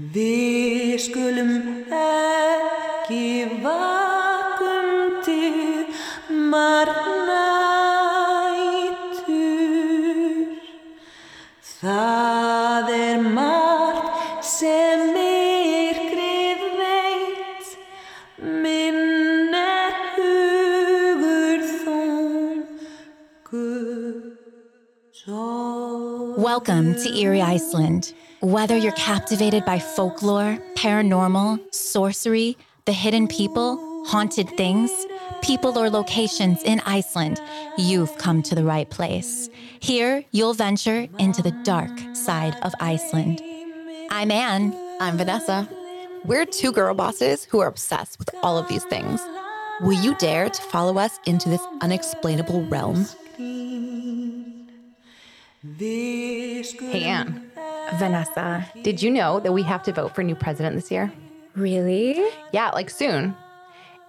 Er. Welcome to Eerie, Iceland. Whether you're captivated by folklore, paranormal, sorcery, the hidden people, haunted things, people, or locations in Iceland, you've come to the right place. Here, you'll venture into the dark side of Iceland. I'm Anne. I'm Vanessa. We're two girl bosses who are obsessed with all of these things. Will you dare to follow us into this unexplainable realm? Hey, Anne, Vanessa. did you know that we have to vote for a new president this year? Really? Yeah, like soon.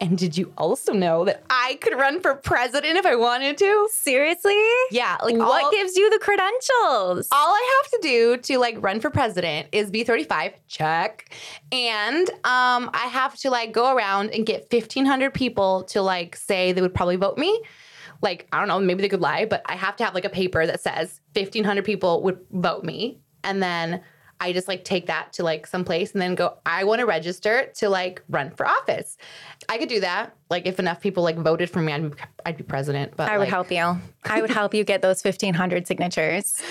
And did you also know that I could run for president if I wanted to? Seriously? Yeah, like What all, gives you the credentials? all I have to do to like run for president is be 35, check. And um I have to like go around and get 1500 people to like say they would probably vote me. Like, I don't know, maybe they could lie, but I have to have like a paper that says 1500 people would vote me. And then I just like take that to like some place and then go, I want to register to like run for office. I could do that. Like if enough people like voted for me, I'd be, I'd be president. But I would help you. I would help you get those 1,500 signatures.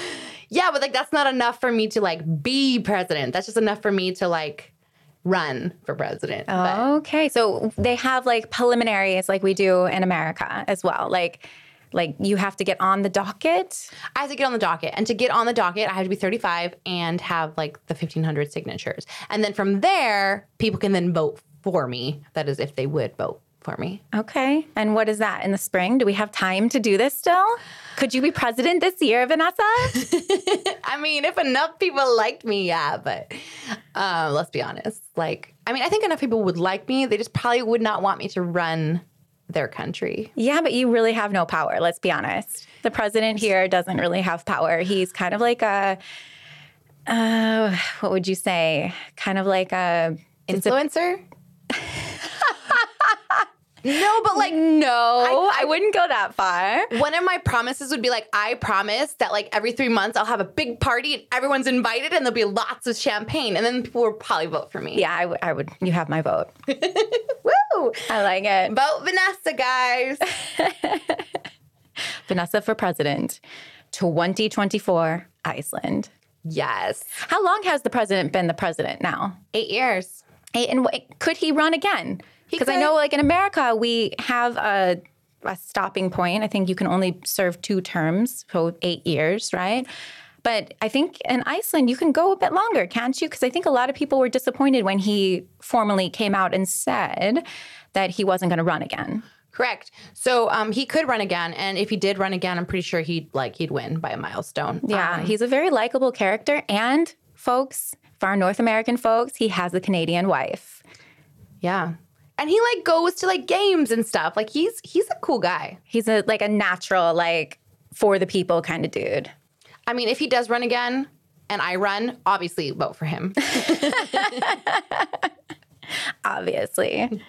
Yeah, but like that's not enough for me to like be president. That's just enough for me to like run for president. But Okay. So they have like preliminaries like we do in America as well. Like like you have to get on the docket. I have to get on the docket. And to get on the docket, I have to be 35 and have like the 1500 signatures. And then from there, people can then vote for me. That is if they would vote for me. Okay. And what is that in the spring? Do we have time to do this still? Could you be president this year, Vanessa? I mean, if enough people liked me, yeah, but um, let's be honest. Like, I mean, I think enough people would like me. They just probably would not want me to run their country. yeah, but you really have no power, let's be honest. The president here doesn't really have power. He's kind of like a uh, what would you say? Kind of like a Influencer? no, but like no, I- I, wouldn't go that far. one of my promises would be like, I promise that like every three months I'll have a big party and everyone's invited and there'll be lots of champagne and then people will probably vote for me. Yeah, I would- would. You have my vote. Woo! I like it. Vote Vanessa, guys. Vanessa for president, 2024, Iceland. yes. How long has the president been the president now? Eight years. Eight, and wh- could he run again? Because I know, like in America, we have a, a stopping point. I think you can only serve two terms, so eight years, right? But I think in Iceland, you can go a bit longer, can't you? Because I think a lot of people were disappointed when he formally came out and said that he wasn't going to run again. Correct. So um, he could run again, and if he did run again, I'm pretty sure he'd like he'd win by a milestone. Yeah, Um, he's a very likable character. And folks, for our North American folks, he has a Canadian wife. yeah. And he like goes to like games and stuff. Like he's he's a cool guy. He's a like a natural, like for the people kind of dude. I mean, if he does run again and I run, obviously vote for him. Obviously.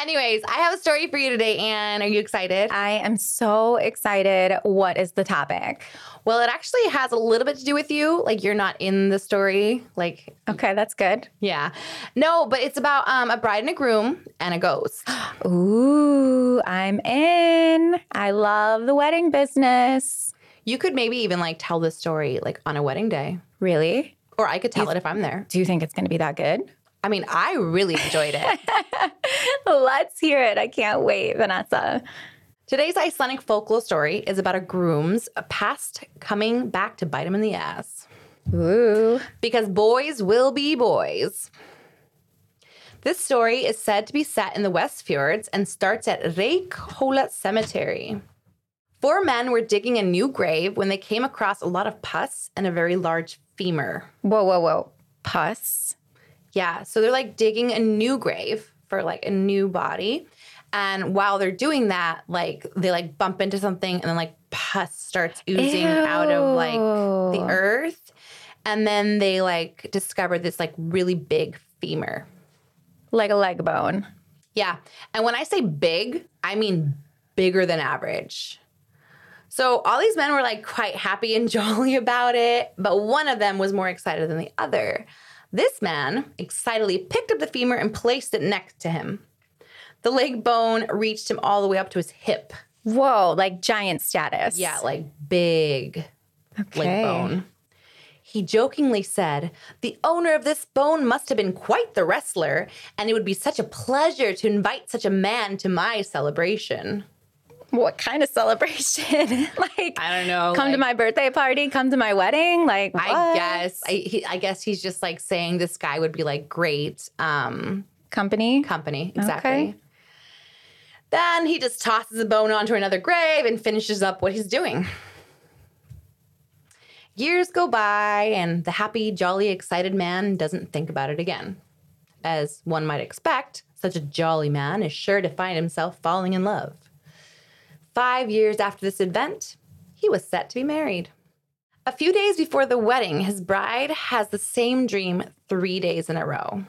Anyways, I have a story for you today, Anne. Are you excited? I am so excited. What is the topic? Well, it actually has a little bit to do with you. Like you're not in the story. Like, Okay, that's good. yeah. No, but it's about um, a bride and a groom and a ghost. Ooh, I'm in. I love the wedding business. You could maybe even like tell this story like on a wedding day. Really? Or I could tell it if I'm there. Do you think it's going to be that good? I mean, I really enjoyed it. Let's hear it. I can't wait, Vanessa. Today's Icelandic folklore story is about a groom's past coming back to bite him in the ass. Ooh. Because boys will be boys. This story is said to be set in the West Fjords and starts at Reykhola Cemetery. Four men were digging a new grave when they came across a lot of pus and a very large femur. Whoa, whoa, whoa. Pus? Yeah, so they're like digging a new grave for like a new body. And while they're doing that, like they like bump into something and then like pus starts oozing out of like the earth. And then they like discover this like really big femur. Like a leg bone. Yeah. And when I say big, I mean bigger than average. So all these men were like quite happy and jolly about it, but one of them was more excited than the other. This man excitedly picked up the femur and placed it next to him. The leg bone reached him all the way up to his hip. Whoa, like giant status. Yeah, like big okay. leg bone. He jokingly said, The owner of this bone must have been quite the wrestler, and it would be such a pleasure to invite such a man to my celebration. What kind of celebration? like, I don't know. Come like, to my birthday party, come to my wedding. Like, I guess. I, he, I guess he's just like saying this guy would be like great um, company. company. Exactly. Okay. Then he just tosses a bone onto another grave and finishes up what he's doing. Years go by, and the happy, jolly, excited man doesn't think about it again. As one might expect, such a jolly man is sure to find himself falling in love. Five years after this event, he was set to be married. A few days before the wedding, his bride has the same dream three days in a row.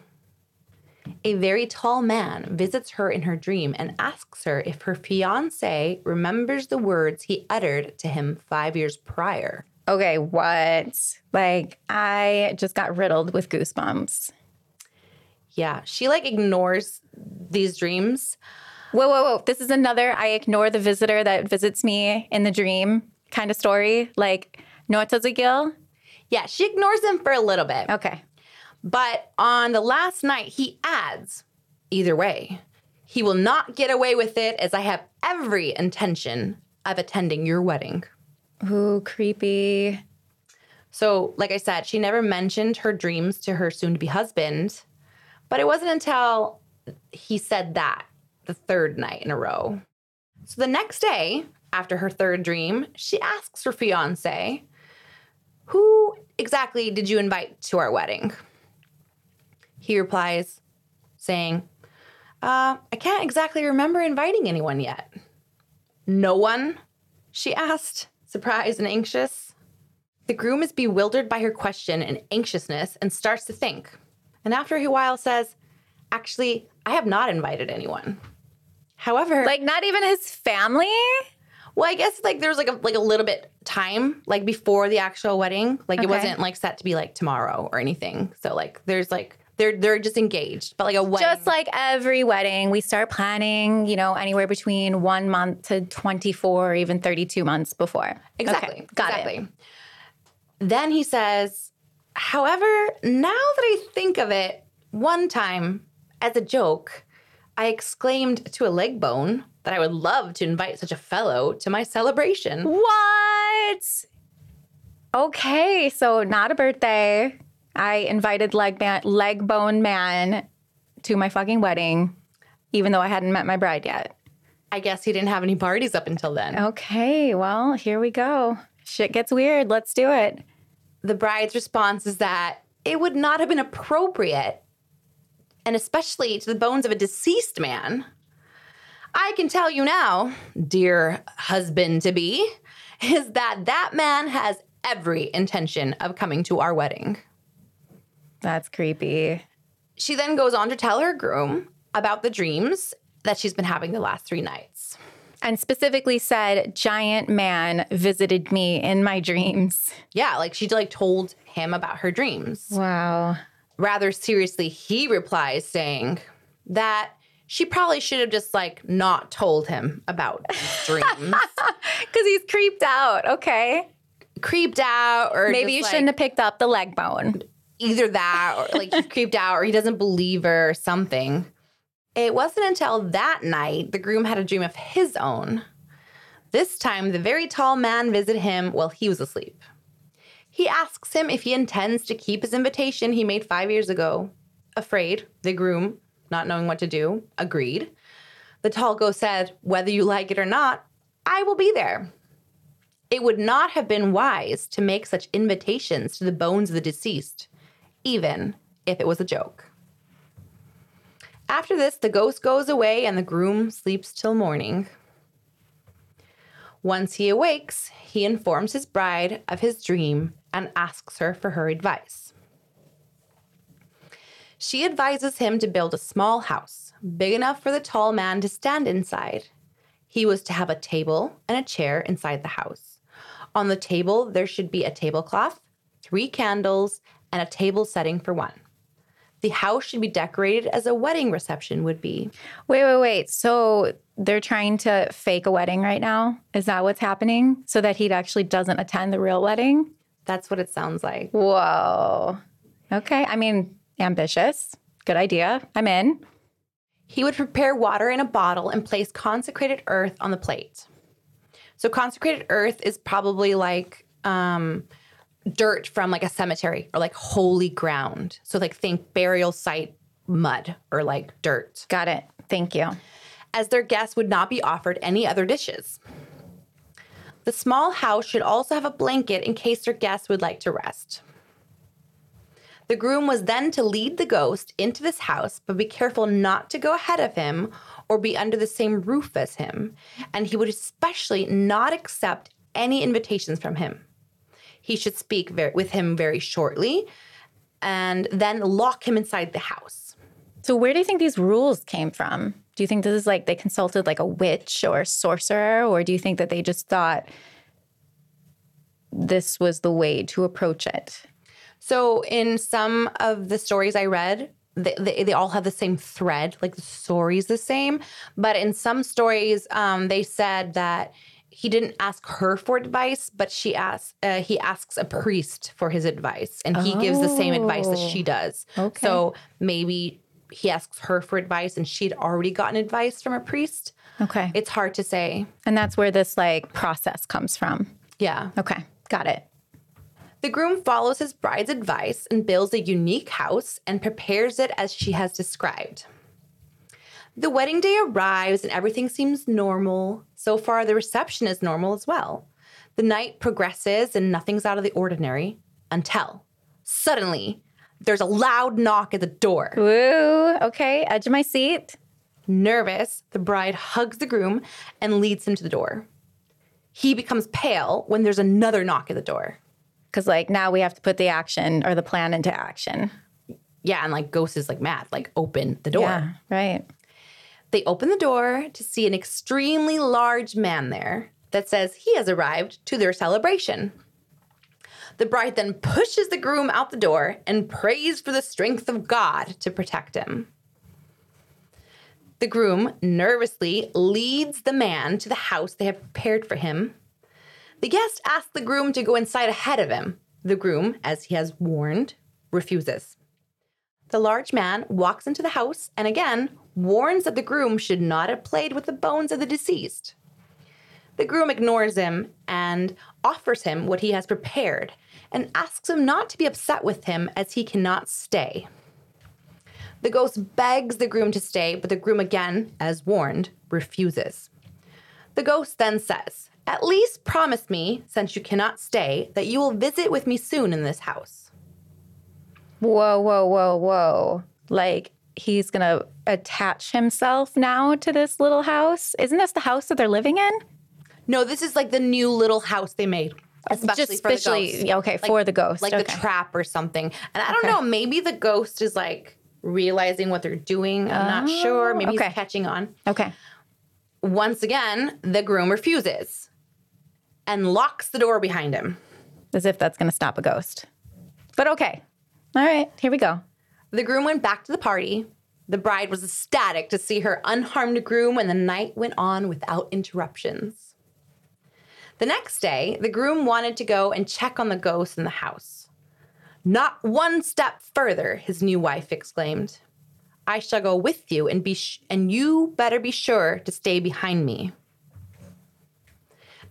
A very tall man visits her in her dream and asks her if her fiance remembers the words he uttered to him five years prior. Okay, what? Like, I just got riddled with goosebumps. Yeah, she like ignores these dreams. Whoa, whoa, whoa. This is another I ignore the visitor that visits me in the dream kind of story. Like, Nortazagil. Yeah, she ignores him for a little bit. Okay. But on the last night, he adds, either way, he will not get away with it as I have every intention of attending your wedding. Ooh, creepy. So, like I said, she never mentioned her dreams to her soon to be husband, but it wasn't until he said that the third night in a row. So, the next day, after her third dream, she asks her fiance, Who exactly did you invite to our wedding? He replies, saying, uh, I can't exactly remember inviting anyone yet. No one? She asked, surprised and anxious. The groom is bewildered by her question and anxiousness and starts to think. And after a while says, Actually, I have not invited anyone. However, Like, not even his family? well, I guess like there was like a like a little bit time like before the actual wedding. Like it wasn't like set to be like tomorrow or anything. So like there's like they're they're just engaged, but like a wedding. Just like every wedding, we start planning, you know, anywhere between one month to 24 or even 32 months before. Exactly. Okay, got exactly. it. Then he says, however, now that I think of it, one time as a joke, I exclaimed to a leg bone that I would love to invite such a fellow to my celebration. What? Okay, so not a birthday. I invited leg man, leg bone man to my fucking wedding, even though I hadn't met my bride yet. I guess he didn't have any parties up until then. Okay, well, here we go. Shit gets weird. Let's do it. The bride's response is that it would not have been appropriate, and especially to the bones of a deceased man. I can tell you now, dear husband to be, is that that man has every intention of coming to our wedding. That's creepy. She then goes on to tell her groom about the dreams that she's been having the last three nights. And specifically said, giant man visited me in my dreams. Yeah, like she like told him about her dreams. Wow. Rather seriously, he replies saying that she probably should have just like not told him about these dreams. Because he's creeped out. Okay. creeped out or Maybe you just, shouldn't have picked up the leg bone. either that or like he's creeped out or he doesn't believe her or something. It wasn't until that night the groom had a dream of his own. This time, the very tall man visited him while he was asleep. He asks him if he intends to keep his invitation he made five years ago. Afraid, the groom, not knowing what to do, agreed. The tall ghost said, Whether you like it or not, I will be there. It would not have been wise to make such invitations to the bones of the deceased, even if it was a joke. After this, the ghost goes away and the groom sleeps till morning. Once he awakes, he informs his bride of his dream and asks her for her advice. She advises him to build a small house, big enough for the tall man to stand inside. He was to have a table and a chair inside the house. On the table, there should be a tablecloth, three candles, and a table setting for one. The house should be decorated as a wedding reception would be. Wait, wait, wait. So they're trying to fake a wedding right now? Is that what's happening? So that he actually doesn't attend the real wedding? That's what it sounds like. Whoa. Okay. I mean, ambitious. Good idea. I'm in. He would prepare water in a bottle and place consecrated earth on the plate. So consecrated earth is probably like um, dirt from like a cemetery or like holy ground. So like think burial site mud or like dirt. Got it. Thank you. As their guests would not be offered any other dishes. The small house should also have a blanket in case their guests would like to rest. The groom was then to lead the ghost into this house, but be careful not to go ahead of him or be under the same roof as him. And he would especially not accept any invitations from him. He should speak very, with him very shortly and then lock him inside the house. So, where do you think these rules came from? Do you think this is like they consulted like a witch or a sorcerer, or do you think that they just thought this was the way to approach it? So, in some of the stories I read, they, they, they all have the same thread, like the story's the same. But in some stories, um, they said that he didn't ask her for advice, but she asks uh, he asks a priest for his advice, and he gives the same advice that she does. Okay. So maybe he asks her for advice, and she'd already gotten advice from a priest. Okay. It's hard to say. and that's where this like process comes from. Yeah. Okay. Got it. The groom follows his bride's advice and builds a unique house and prepares it as she has described. The wedding day arrives and everything seems normal. So far, the reception is normal as well. The night progresses and nothing's out of the ordinary until suddenly there's a loud knock at the door. Woo. Okay. Edge of my seat. Nervous, the bride hugs the groom and leads him to the door. He becomes pale when there's another knock at the door. Because like now we have to put the action or the plan into action. Yeah, and like Ghost is like mad, like open the door. Yeah. Right. They open the door to see an extremely large man there that says he has arrived to their celebration. The bride then pushes the groom out the door and prays for the strength of God to protect him. The groom nervously leads the man to the house they have prepared for him. The guest asks the groom to go inside ahead of him. The groom, as he has warned, refuses. The large man walks into the house and again warns that the groom should not have played with the bones of the deceased. The groom ignores him and offers him what he has prepared and asks him not to be upset with him as he cannot stay. The ghost begs the groom to stay, but the groom again, as warned, refuses. The ghost then says, At least promise me, since you cannot stay, that you will visit with me soon in this house. Whoa, whoa, whoa, whoa. Like he's going to attach himself now to this little house. Isn't this the house that they're living in? No, this is like the new little house they made. Especially Just for the ghost. yeah, okay, for the ghost, Like the trap or something. And I don't Okay. know, maybe the ghost is like realizing what they're doing. I'm not oh, sure. Maybe okay. he's catching on. Okay. Once again, the groom refuses and locks the door behind him. As if that's going to stop a ghost. But okay. All right. Here we go. The groom went back to the party. The bride was ecstatic to see her unharmed groom, and the night went on without interruptions. The next day, the groom wanted to go and check on the ghost in the house. Not one step further, his new wife exclaimed. I shall go with you, and be sh- and you better be sure to stay behind me.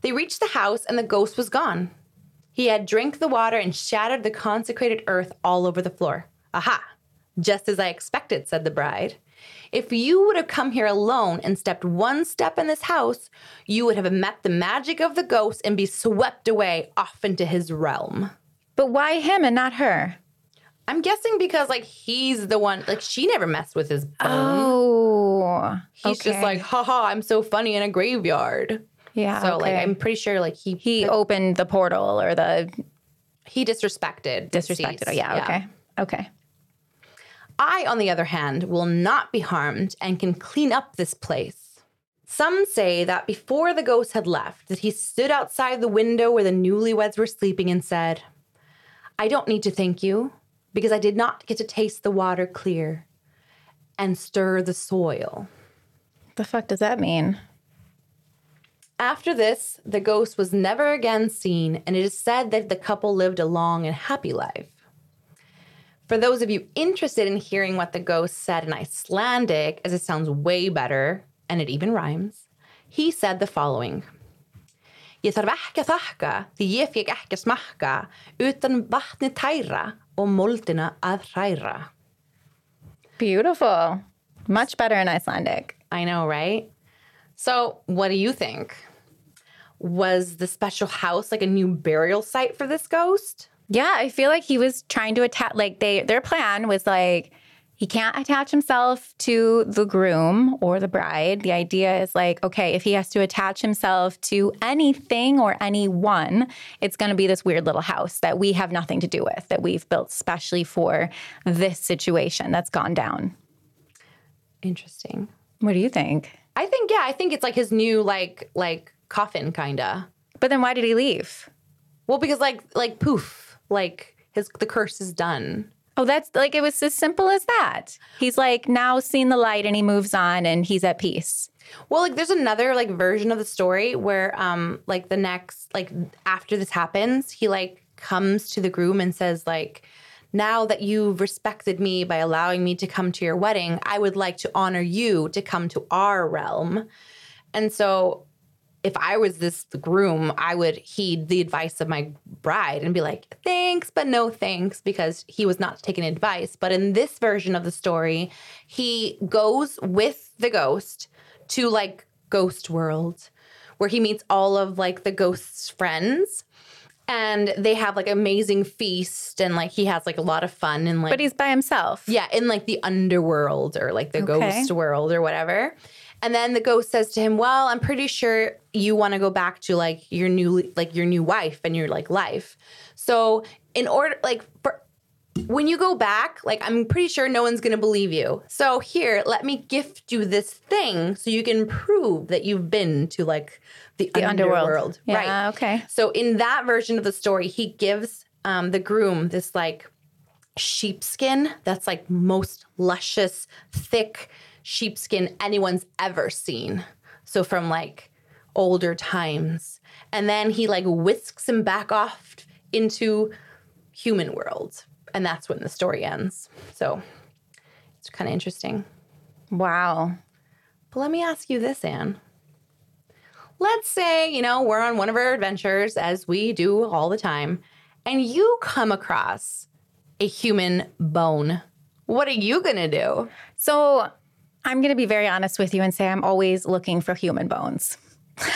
They reached the house, and the ghost was gone. He had drank the water and shattered the consecrated earth all over the floor. Aha! Just as I expected, said the bride. If you would have come here alone and stepped one step in this house, you would have met the magic of the ghost and be swept away off into his realm. But why him and not her? I'm guessing because like he's the one like she never messed with his bones. Oh. he's just like, haha, I'm so funny in a graveyard. Yeah, So like. I'm pretty sure like he He opened the portal or the he disrespected disrespected. Oh, deceased. Yeah, okay. Okay. I, on the other hand, will not be harmed and can clean up this place. Some say that before the ghost had left, that he stood outside the window where the newlyweds were sleeping and said, I don't need to thank you because I did not get to taste the water clear and stir the soil. The fuck does that mean? After this, the ghost was never again seen, and it is said that the couple lived a long and happy life. For those of you interested in hearing what the ghost said in Icelandic, as it sounds way better and it even rhymes, he said the following. Ég þarf ekki að þakka því ég fekk ekki að smakka utan vatni tæra og moldina að hræra. Beautiful. Much better in Icelandic. I know, right? So, what do you think? Was the special house like a new burial site for this ghost? Yeah, I feel like he was trying to attach like they their plan was like he can't attach himself to the groom or the bride. The idea is like, okay, if he has to attach himself to anything or anyone, it's going to be this weird little house that we have nothing to do with, that we've built specially for this situation that's gone down. Interesting. What do you think? I think yeah, I think it's like his new like like coffin kinda. But then why did he leave? Well, because like like poof, like his the curse is done. Oh, that's like it was as simple as that. He's like now seen the light and he moves on and he's at peace. Well, like there's another like version of the story where um like the next like after this happens, he like comes to the groom and says like now that you've respected me by allowing me to come to your wedding, I would like to honor you to come to our realm. And so if I was this groom, I would heed the advice of my bride and be like, thanks, but no thanks, because he was not taking advice. But in this version of the story, he goes with the ghost to like Ghost World, where he meets all of like the ghost's friends. And they have like amazing feast and like he has like a lot of fun and like But he's by himself. yeah, in like the underworld or like the Okay. ghost world or whatever. And then the ghost says to him, "Well, I'm pretty sure you want to go back to like your new like your new wife and your like life. So, in order like for when you go back, like I'm pretty sure no one's going to believe you. So, here, let me gift you this thing so you can prove that you've been to like the, The underworld. underworld. Yeah, Right. okay. So in that version of the story, he gives um, the groom this like sheepskin that's like most luscious, thick sheepskin anyone's ever seen. So from like older times. And then he like whisks him back off into human world. And that's when the story ends. So it's kind of interesting. Wow. But let me ask you this, Anne. Let's say, you know, we're on one of our adventures, as we do all the time, and you come across a human bone. What are you going to do? So I'm going to be very honest with you and say I'm always looking for human bones.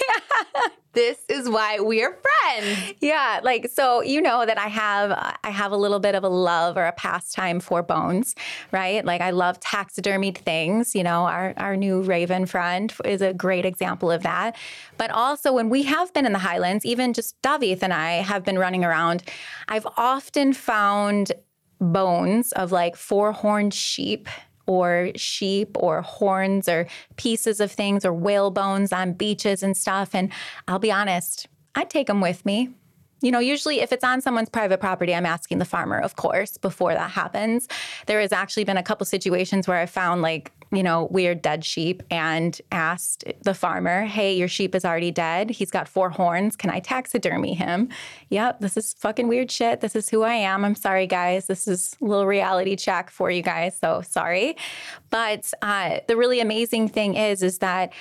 Yeah. This is why we are friends. Yeah, like so you know that I have I have a little bit of a love or a pastime for bones, right? Like I love taxidermied things, you know, our our new Raven friend is a great example of that. But also when we have been in the Highlands, even just David and I have been running around, I've often found bones of like four-horned sheep or sheep or horns or pieces of things or whale bones on beaches and stuff. And I'll be honest, I'd take them with me. You know, usually if it's on someone's private property, I'm asking the farmer, of course, before that happens. There has actually been a couple situations where I found like, you know, weird dead sheep and asked the farmer, hey, your sheep is already dead. He's got four horns. Can I taxidermy him? Yep, this is fucking weird shit. This is who I am. I'm sorry, guys. This is a little reality check for you guys. So sorry. But uh, the really amazing thing is, is that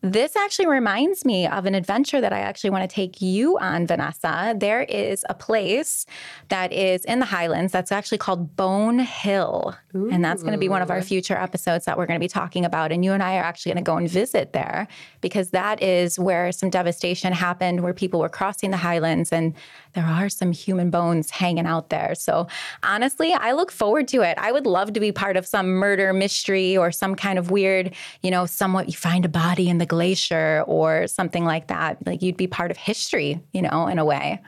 this actually reminds me of an adventure that I actually want to take you on, Vanessa. There is a place that is in the Highlands that's actually called Bone Hill. And that's going to be one of our future episodes that we're going to be talking about. And you and I are actually going to go and visit there because that is where some devastation happened, where people were crossing the Highlands and there are some human bones hanging out there. So honestly, I look forward to it. I would love to be part of some murder mystery or some kind of weird, you know, somewhat you find a body in the glacier or something like that. Like you'd be part of history, you know, in a way.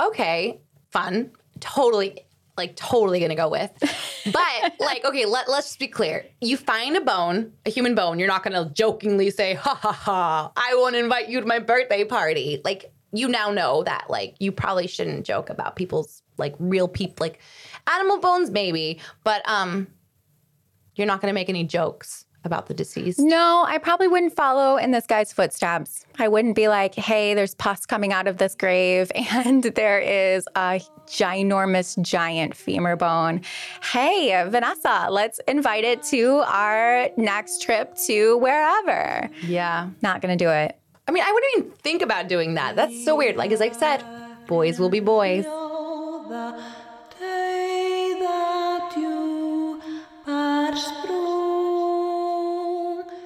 Okay, fun. Totally, like totally gonna go with. But like, okay, let, let's just be clear. You find a bone, a human bone, you're not gonna jokingly say, ha ha ha, I won't invite you to my birthday party. Like, you now know that like you probably shouldn't joke about people's like real people like animal bones maybe, but um you're not gonna make any jokes about the disease? No, I probably wouldn't follow in this guy's footsteps. I wouldn't be like, hey, there's pus coming out of this grave and there is a ginormous giant femur bone. Hey, Vanessa, let's invite it to our next trip to wherever. Yeah. Not gonna do it. I mean, I wouldn't even think about doing that. That's so weird. Like as I said, boys will be boys.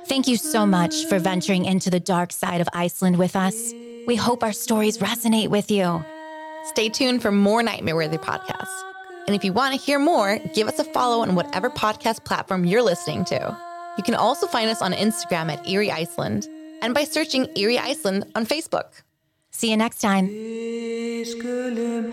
Thank you so much for venturing into the dark side of Iceland with us. We hope our stories resonate with you. Stay tuned for more Nightmare Worthy podcasts. And if you want to hear more, give us a follow on whatever podcast platform you're listening to. You can also find us on Instagram at Eerie Iceland and by searching Eerie Iceland on Facebook. See you next time. Við skulum